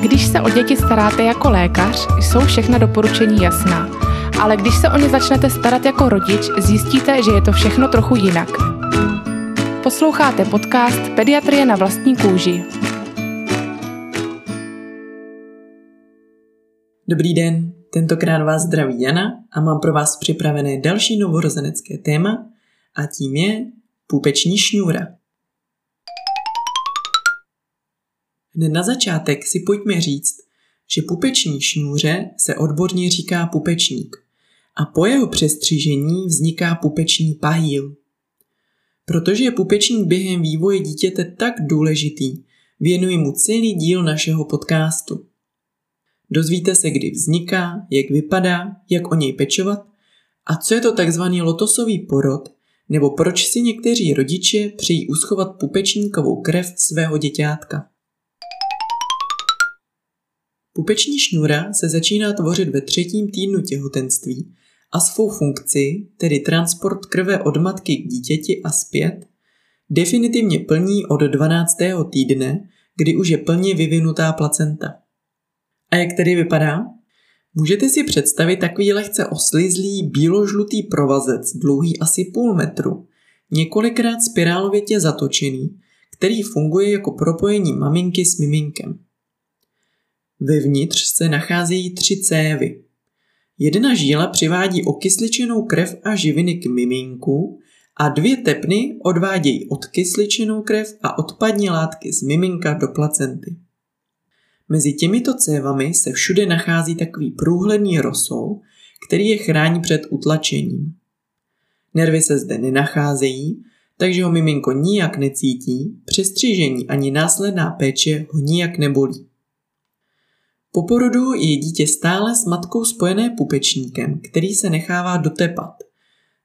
Když se o děti staráte jako lékař, jsou všechna doporučení jasná. Ale když se o ně začnete starat jako rodič, zjistíte, že je to všechno trochu jinak. Posloucháte podcast Pediatrie na vlastní kůži. Dobrý den, tentokrát vás zdraví Jana a mám pro vás připravené další novorozenecké téma a tím je půpeční šňůra. Hned na začátek si pojďme říct, že pupeční šňůře se odborně říká pupečník a po jeho přestřížení vzniká pupeční pahýl. Protože je pupečník během vývoje dítěte tak důležitý, věnuji mu celý díl našeho podcastu. Dozvíte se, kdy vzniká, jak vypadá, jak o něj pečovat a co je to takzvaný lotosový porod, nebo proč si někteří rodiče přijí uschovat pupečníkovou krev svého děťátka. Pupeční šňůra se začíná tvořit ve třetím týdnu těhotenství a svou funkci, tedy transport krve od matky k dítěti a zpět, definitivně plní od 12. týdne, kdy už je plně vyvinutá placenta. A jak tedy vypadá? Můžete si představit takový lehce oslizlý bíložlutý provazec dlouhý asi půl metru, několikrát spirálovětě zatočený, který funguje jako propojení maminky s miminkem. Vevnitř se nacházejí tři cévy. Jedna žíla přivádí okysličenou krev a živiny k miminku a dvě tepny odvádějí odkysličenou krev a odpadní látky z miminka do placenty. Mezi těmito cévami se všude nachází takový průhledný rosol, který je chrání před utlačením. Nervy se zde nenacházejí, takže ho miminko nijak necítí, přestřížení ani následná péče ho nijak nebolí. Po porodu je dítě stále s matkou spojené pupečníkem, který se nechává dotepat.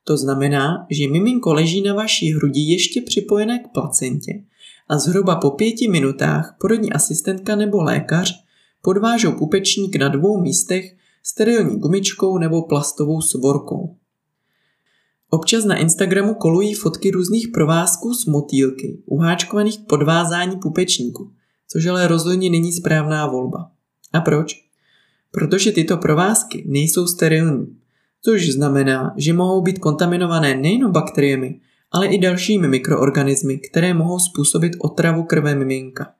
To znamená, že miminko leží na vaší hrudi ještě připojené k placentě a zhruba po pěti minutách porodní asistentka nebo lékař podvážou pupečník na dvou místech sterilní gumičkou nebo plastovou svorkou. Občas na Instagramu kolují fotky různých provázků s motýlky, uháčkovaných k podvázání pupečníku, což ale rozhodně není správná volba. A proč? Protože tyto provázky nejsou sterilní, což znamená, že mohou být kontaminované nejen bakteriemi, ale i dalšími mikroorganismy, které mohou způsobit otravu krve miminka.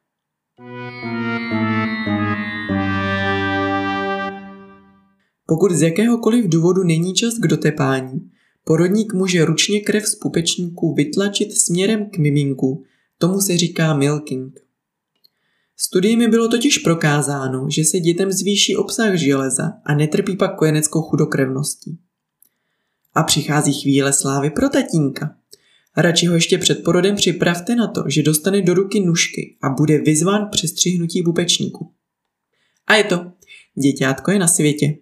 Pokud z jakéhokoliv důvodu není čas k dotepání, porodník může ručně krev z pupečníku vytlačit směrem k miminku, tomu se říká milking. Studiemi bylo totiž prokázáno, že se dětem zvýší obsah železa a netrpí pak kojeneckou chudokrevností. A přichází chvíle slávy pro tatínka. Radši ho ještě před porodem připravte na to, že dostane do ruky nůžky a bude vyzván k přestřihnutí bubečníku. A je to. Děťátko je na světě.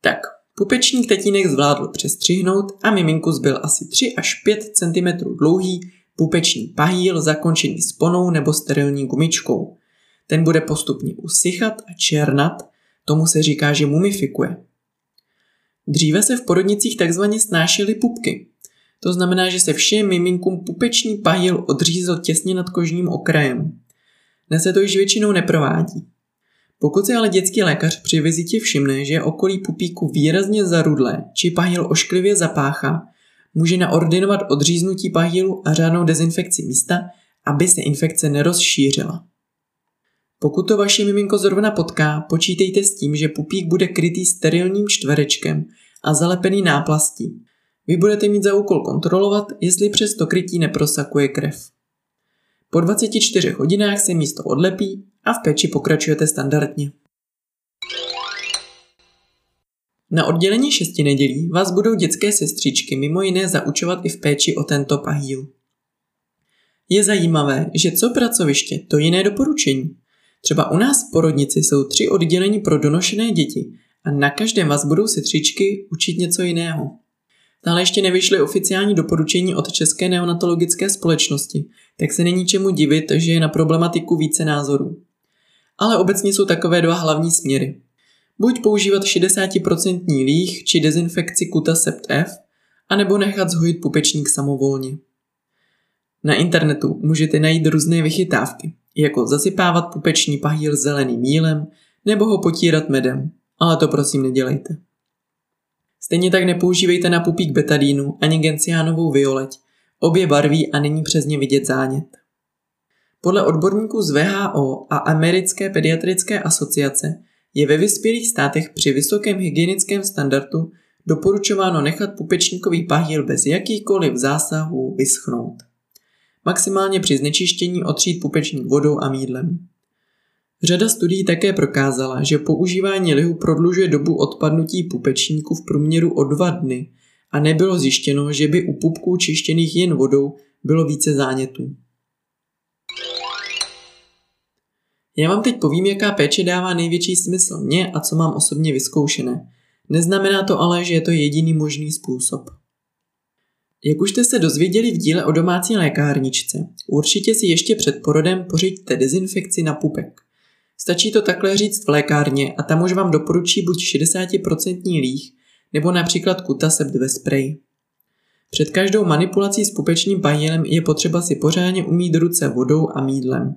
Tak, pupečník tatínek zvládl přestřihnout a miminku zbyl asi 3 až 5 cm dlouhý pupeční pahýl zakončený sponou nebo sterilní gumičkou. Ten bude postupně usychat a černat, tomu se říká, že mumifikuje. Dříve se v porodnicích takzvaně snášely pupky. To znamená, že se všem miminkům pupeční pahýl odřízl těsně nad kožním okrajem. Dnes se to již většinou neprovádí. Pokud si ale dětský lékař při vizitě všimne, že je okolí pupíku výrazně zarudlé či pahýl ošklivě zapáchá, může naordinovat odříznutí pahýlu a řádnou dezinfekci místa, aby se infekce nerozšířila. Pokud to vaše miminko zrovna potká, počítejte s tím, že pupík bude krytý sterilním čtverečkem a zalepený náplastí. Vy budete mít za úkol kontrolovat, jestli přes to krytí neprosakuje krev. Po 24 hodinách se místo odlepí a v péči pokračujete standardně. Na oddělení šesti nedělí vás budou dětské sestřičky mimo jiné zaučovat i v péči o tento pahýl. Je zajímavé, že co pracoviště, to jiné doporučení. Třeba u nás v porodnici jsou tři oddělení pro donošené děti a na každém vás budou sestřičky učit něco jiného. Stále ještě nevyšly oficiální doporučení od České neonatologické společnosti, tak se není čemu divit, že je na problematiku více názorů. Ale obecně jsou takové dva hlavní směry. Buď používat 60% líh či dezinfekci kuta sept F, anebo nechat zhojit pupečník samovolně. Na internetu můžete najít různé vychytávky, jako zasypávat pupeční pahýl zeleným mílem nebo ho potírat medem, ale to prosím nedělejte. Stejně tak nepoužívejte na pupík betadínu ani genciánovou violeť, obě barví a není přes ně vidět zánět. Podle odborníků z VHO a Americké pediatrické asociace je ve vyspělých státech při vysokém hygienickém standardu doporučováno nechat pupečníkový pahýl bez jakýchkoliv zásahů vyschnout. Maximálně při znečištění otřít pupečník vodou a mídlem. Řada studií také prokázala, že používání lihu prodlužuje dobu odpadnutí pupečníku v průměru o dva dny a nebylo zjištěno, že by u pupků čištěných jen vodou bylo více zánětů. Já vám teď povím, jaká péče dává největší smysl mně a co mám osobně vyzkoušené. Neznamená to ale, že je to jediný možný způsob. Jak už jste se dozvěděli v díle o domácí lékárničce, určitě si ještě před porodem pořiďte dezinfekci na pupek. Stačí to takhle říct v lékárně a tam už vám doporučí buď 60% líh, nebo například kutasept ve spreji. Před každou manipulací s pupečním pajílem je potřeba si pořádně umít ruce vodou a mídlem.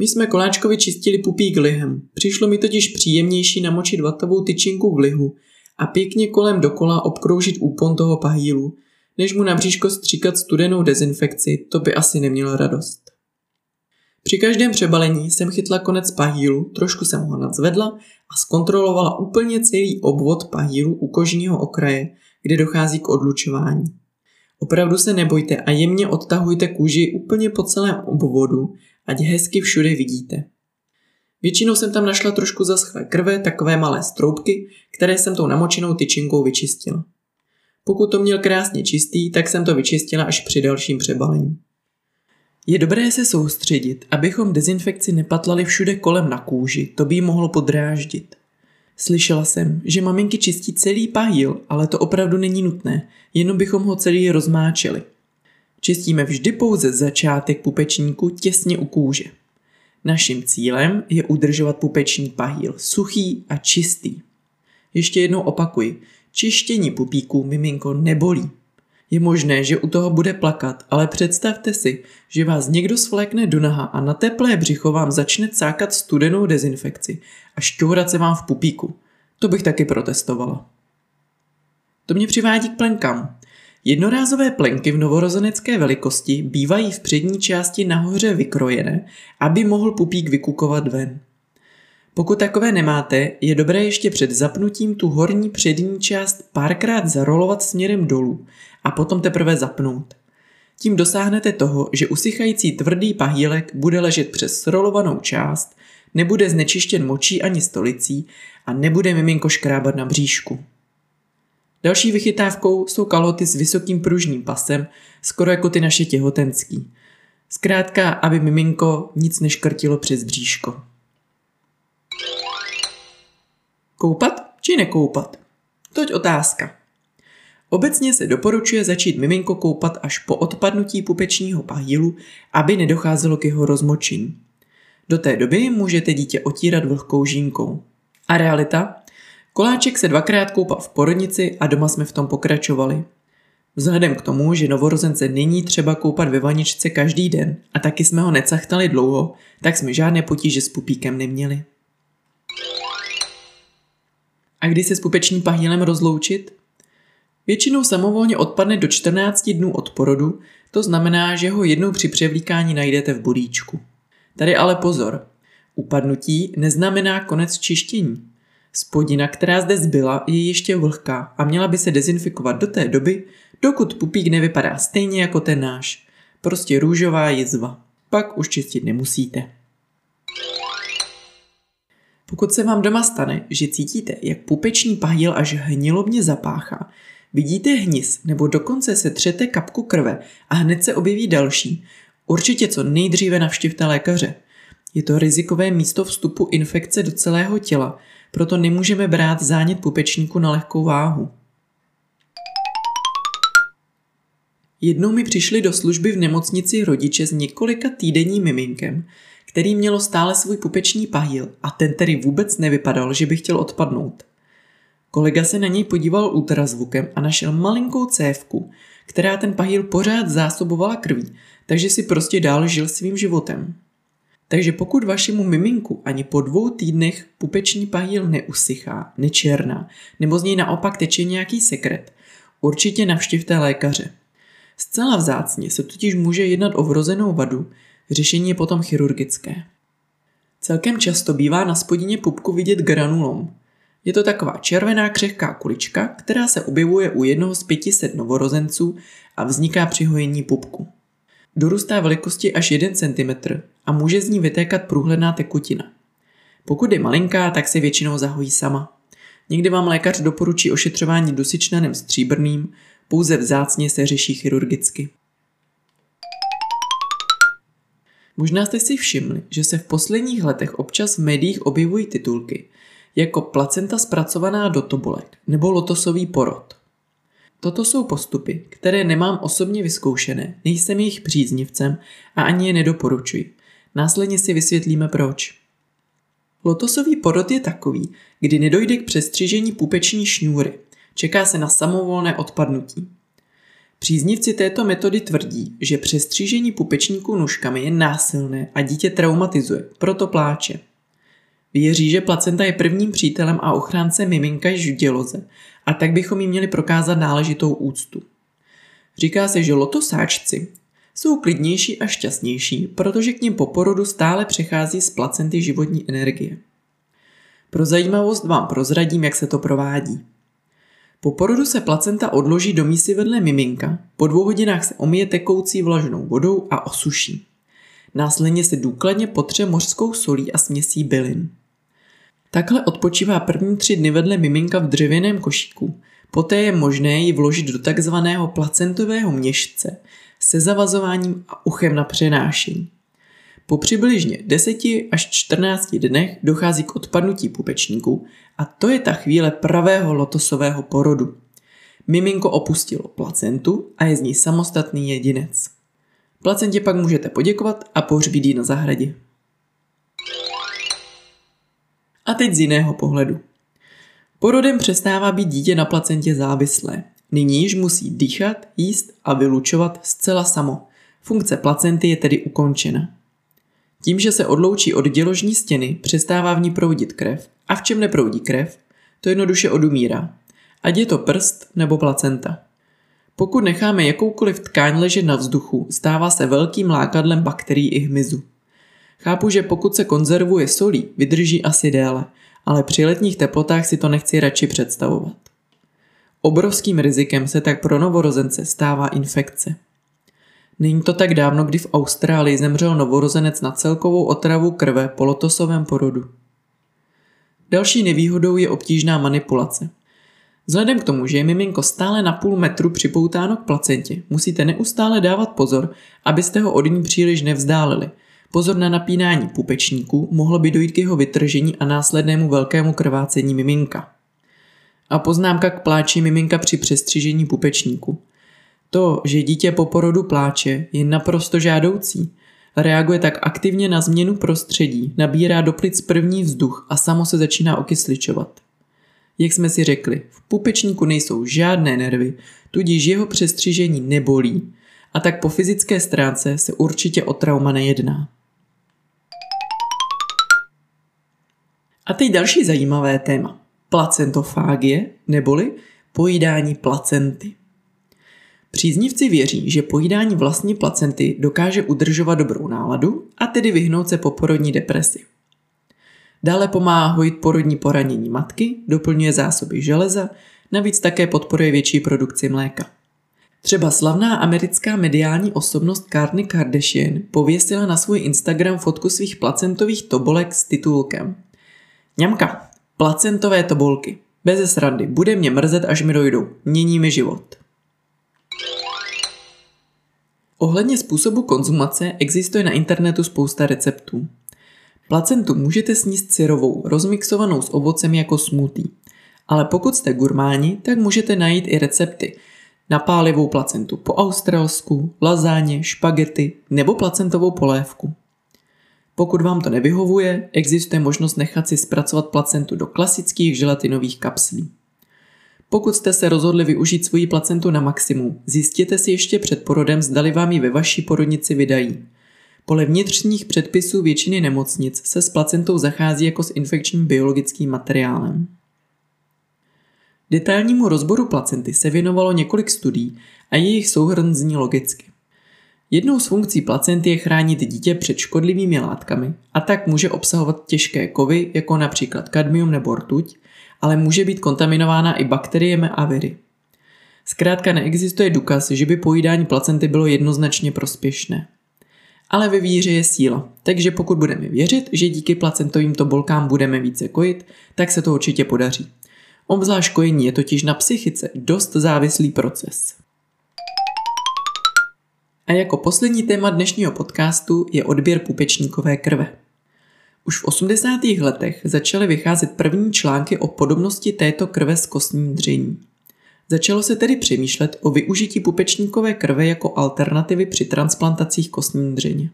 My jsme koláčkovi čistili pupík lihem. Přišlo mi totiž příjemnější namočit vatovou tyčinku v lihu a pěkně kolem dokola obkroužit úpon toho pahýlu, než mu na bříško stříkat studenou dezinfekci, to by asi nemělo radost. Při každém přebalení jsem chytla konec pahýlu, trošku jsem ho nadzvedla a zkontrolovala úplně celý obvod pahýlu u kožního okraje, kde dochází k odlučování. Opravdu se nebojte a jemně odtahujte kůži úplně po celém obvodu, ať hezky všude vidíte. Většinou jsem tam našla trošku zaschlé krve, takové malé stroubky, které jsem tou namočenou tyčinkou vyčistila. Pokud to měl krásně čistý, tak jsem to vyčistila až při dalším přebalení. Je dobré se soustředit, abychom dezinfekci nepatlali všude kolem na kůži, to by jí mohlo podráždit. Slyšela jsem, že maminky čistí celý pahýl, ale to opravdu není nutné, jenom bychom ho celý rozmáčeli. Čistíme vždy pouze začátek pupečníku těsně u kůže. Naším cílem je udržovat pupeční pahýl suchý a čistý. Ještě jednou opakuji, čištění pupíků miminko nebolí. Je možné, že u toho bude plakat, ale představte si, že vás někdo svlékne do naha a na teplé břicho vám začne cákat studenou dezinfekci a šťourat se vám v pupíku. To bych taky protestovala. To mě přivádí k plenkám. Jednorázové plenky v novorozenecké velikosti bývají v přední části nahoře vykrojené, aby mohl pupík vykukovat ven. Pokud takové nemáte, je dobré ještě před zapnutím tu horní přední část párkrát zarolovat směrem dolů a potom teprve zapnout. Tím dosáhnete toho, že usychající tvrdý pahýlek bude ležet přes srolovanou část, nebude znečištěn močí ani stolicí a nebude miminko škrábat na bříšku. Další vychytávkou jsou kalhoty s vysokým pružním pasem, skoro jako ty naše těhotenský. Zkrátka, aby miminko nic neškrtilo přes bříško. Koupat či nekoupat? Toť otázka. Obecně se doporučuje začít miminko koupat až po odpadnutí pupečního pahýlu, aby nedocházelo k jeho rozmočení. Do té doby můžete dítě otírat vlhkou žínkou. A realita? Koláček se dvakrát koupal v porodnici a doma jsme v tom pokračovali. Vzhledem k tomu, že novorozence není třeba koupat ve vaničce každý den a taky jsme ho necachtali dlouho, tak jsme žádné potíže s pupíkem neměli. A kdy se s pupečním pahýlem rozloučit? Většinou samovolně odpadne do 14 dnů od porodu, to znamená, že ho jednou při převlíkání najdete v bodíčku. Tady ale pozor, upadnutí neznamená konec čištění. Spodina, která zde zbyla, je ještě vlhká a měla by se dezinfikovat do té doby, dokud pupík nevypadá stejně jako ten náš. Prostě růžová jizva. Pak už čistit nemusíte. Pokud se vám doma stane, že cítíte, jak pupeční pahýl až hnilobně zapáchá, vidíte hnis nebo dokonce se třete kapku krve a hned se objeví další, určitě co nejdříve navštivte lékaře. Je to rizikové místo vstupu infekce do celého těla, proto nemůžeme brát zánět pupečníku na lehkou váhu. Jednou mi přišli do služby v nemocnici rodiče s několika týdenním miminkem, který mělo stále svůj pupeční pahýl a ten tedy vůbec nevypadal, že by chtěl odpadnout. Kolega se na něj podíval ultrazvukem a našel malinkou cévku, která ten pahýl pořád zásobovala krví, takže si prostě dál žil svým životem. Takže pokud vašemu miminku ani po dvou týdnech pupeční pahýl neusychá, nečerná, nebo z něj naopak teče nějaký sekret, určitě navštivte lékaře. Zcela vzácně se totiž může jednat o vrozenou vadu, řešení je potom chirurgické. Celkem často bývá na spodině pupku vidět granulom. Je to taková červená křehká kulička, která se objevuje u jednoho z 500 novorozenců a vzniká při hojení pupku. Dorůstá velikosti až 1 cm a může z ní vytékat průhledná tekutina. Pokud je malinká, tak se většinou zahojí sama. Někdy vám lékař doporučí ošetřování dusičnanem stříbrným, pouze vzácně se řeší chirurgicky. Možná jste si všimli, že se v posledních letech občas v médiích objevují titulky jako placenta zpracovaná do tobolek nebo lotosový porod. Toto jsou postupy, které nemám osobně vyzkoušené, nejsem jejich příznivcem a ani je nedoporučuji. Následně si vysvětlíme proč. Lotosový porod je takový, kdy nedojde k přestřižení pupeční šňůry. Čeká se na samovolné odpadnutí. Příznivci této metody tvrdí, že přestřížení pupečníků nůžkami je násilné a dítě traumatizuje, proto pláče. Věří, že placenta je prvním přítelem a ochráncem miminka již v děloze a tak bychom jí měli prokázat náležitou úctu. Říká se, že lotosáčci jsou klidnější a šťastnější, protože k ním po porodu stále přechází z placenty životní energie. Pro zajímavost vám prozradím, jak se to provádí. Po porodu se placenta odloží do mísy vedle miminka, po dvou hodinách se omije tekoucí vlažnou vodou a osuší. Následně se důkladně potře mořskou solí a směsí bylin. Takhle odpočívá první tři dny vedle miminka v dřevěném košíku. Poté je možné ji vložit do takzvaného placentového měšce se zavazováním a uchem na přenášení. Po přibližně 10 až 14 dnech dochází k odpadnutí pupečníku a to je ta chvíle pravého lotosového porodu. Miminko opustilo placentu a je z ní samostatný jedinec. Placentě pak můžete poděkovat a pohřbít na zahradě. A teď z jiného pohledu. Porodem přestává být dítě na placentě závislé. Nyní již musí dýchat, jíst a vylučovat zcela samo. Funkce placenty je tedy ukončena. Tím, že se odloučí od děložní stěny, přestává v ní proudit krev a v čem neproudí krev, to jednoduše odumírá. Ať je to prst nebo placenta. Pokud necháme jakoukoliv tkáň ležet na vzduchu, stává se velkým lákadlem bakterií i hmyzu. Chápu, že pokud se konzervuje solí, vydrží asi déle, ale při letních teplotách si to nechci radši představovat. Obrovským rizikem se tak pro novorozence stává infekce. Není to tak dávno, kdy v Austrálii zemřel novorozenec na celkovou otravu krve po lotosovém porodu. Další nevýhodou je obtížná manipulace. Vzhledem k tomu, že je miminko stále na půl metru připoutáno k placentě, musíte neustále dávat pozor, abyste ho od ní příliš nevzdálili. Pozor na napínání pupečníku, mohlo by dojít k jeho vytržení a následnému velkému krvácení miminka. A poznámka k pláči miminka při přestřižení pupečníku. To, že dítě po porodu pláče, je naprosto žádoucí. Reaguje tak aktivně na změnu prostředí, nabírá do plic první vzduch a samo se začíná okysličovat. Jak jsme si řekli, v pupečníku nejsou žádné nervy, tudíž jeho přestřižení nebolí a tak po fyzické stránce se určitě o trauma nejedná. A teď další zajímavé téma. Placentofágie, neboli pojídání placenty. Příznivci věří, že pojídání vlastní placenty dokáže udržovat dobrou náladu a tedy vyhnout se poporodní depresi. Dále pomáhá hojit porodní poranění matky, doplňuje zásoby železa, navíc také podporuje větší produkci mléka. Třeba slavná americká mediální osobnost Kourtney Kardashian pověsila na svůj Instagram fotku svých placentových tobolek s titulkem Ňamka, placentové tobolky. Bez srandy, bude mě mrzet, až mi dojdou. Mění mi život. Ohledně způsobu konzumace existuje na internetu spousta receptů. Placentu můžete sníst syrovou, rozmixovanou s ovocem jako smoothie. Ale pokud jste gurmáni, tak můžete najít i recepty na pálivou placentu po australsku, lazáně, špagety nebo placentovou polévku. Pokud vám to nevyhovuje, existuje možnost nechat si zpracovat placentu do klasických želatinových kapslí. Pokud jste se rozhodli využít svoji placentu na maximum, zjistěte si ještě před porodem, zdali vám ji ve vaší porodnici vydají. Podle vnitřních předpisů většiny nemocnic se s placentou zachází jako s infekčním biologickým materiálem. Detailnímu rozboru placenty se věnovalo několik studií a jejich souhrn zní logicky. Jednou z funkcí placenty je chránit dítě před škodlivými látkami a tak může obsahovat těžké kovy, jako například kadmium nebo rtuť, ale může být kontaminována i bakteriemi a viry. Zkrátka neexistuje důkaz, že by pojídání placenty bylo jednoznačně prospěšné. Ale ve víře je síla, takže pokud budeme věřit, že díky placentovým tobolkám budeme více kojit, tak se to určitě podaří. Obzvlášť kojení je totiž na psychice dost závislý proces. A jako poslední téma dnešního podcastu je odběr pupečníkové krve. Už v 80. letech začaly vycházet první články o podobnosti této krve s kostním dření. Začalo se tedy přemýšlet o využití pupečníkové krve jako alternativy při transplantacích kostní dřeně.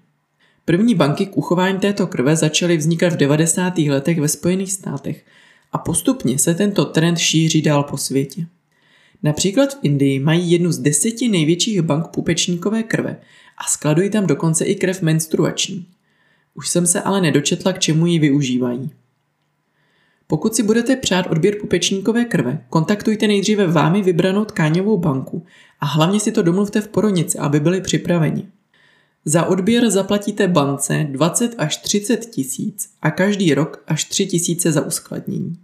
První banky k uchování této krve začaly vznikat v 90. letech ve Spojených státech a postupně se tento trend šíří dál po světě. Například v Indii mají jednu z deseti největších bank pupečníkové krve a skladují tam dokonce i krev menstruační. Už jsem se ale nedočetla, k čemu ji využívají. Pokud si budete přát odběr pupečníkové krve, kontaktujte nejdříve vámi vybranou tkáňovou banku a hlavně si to domluvte v porodnici, aby byli připraveni. Za odběr zaplatíte bance 20 až 30 tisíc a každý rok až 3 tisíce za uskladnění.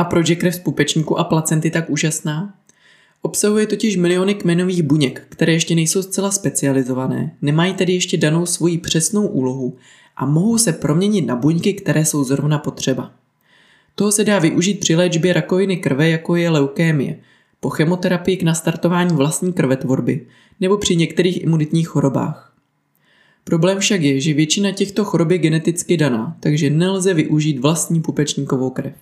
A proč je krev z pupečníku a placenty tak úžasná? Obsahuje totiž miliony kmenových buněk, které ještě nejsou zcela specializované, nemají tedy ještě danou svoji přesnou úlohu a mohou se proměnit na buňky, které jsou zrovna potřeba. Toho se dá využít při léčbě rakoviny krve, jako je leukémie, po chemoterapii k nastartování vlastní krvetvorby nebo při některých imunitních chorobách. Problém však je, že většina těchto chorob je geneticky daná, takže nelze využít vlastní pupečníkovou krev.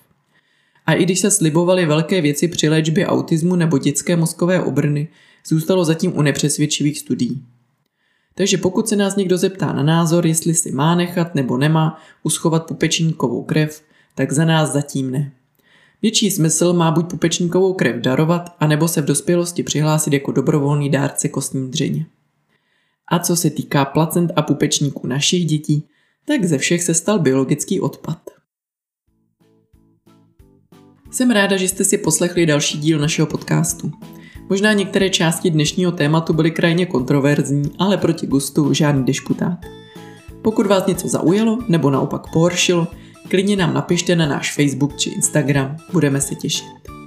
A i když se slibovaly velké věci při léčbě autismu nebo dětské mozkové obrny, zůstalo zatím u nepřesvědčivých studií. Takže pokud se nás někdo zeptá na názor, jestli si má nechat nebo nemá uschovat pupečníkovou krev, tak za nás zatím ne. Větší smysl má buď pupečníkovou krev darovat, anebo se v dospělosti přihlásit jako dobrovolný dárce kostní dřeně. A co se týká placent a pupečníků našich dětí, tak ze všech se stal biologický odpad. Jsem ráda, že jste si poslechli další díl našeho podcastu. Možná některé části dnešního tématu byly krajně kontroverzní, ale proti gustu žádný dešputát. Pokud vás něco zaujalo nebo naopak pohoršilo, klidně nám napište na náš Facebook či Instagram, budeme se těšit.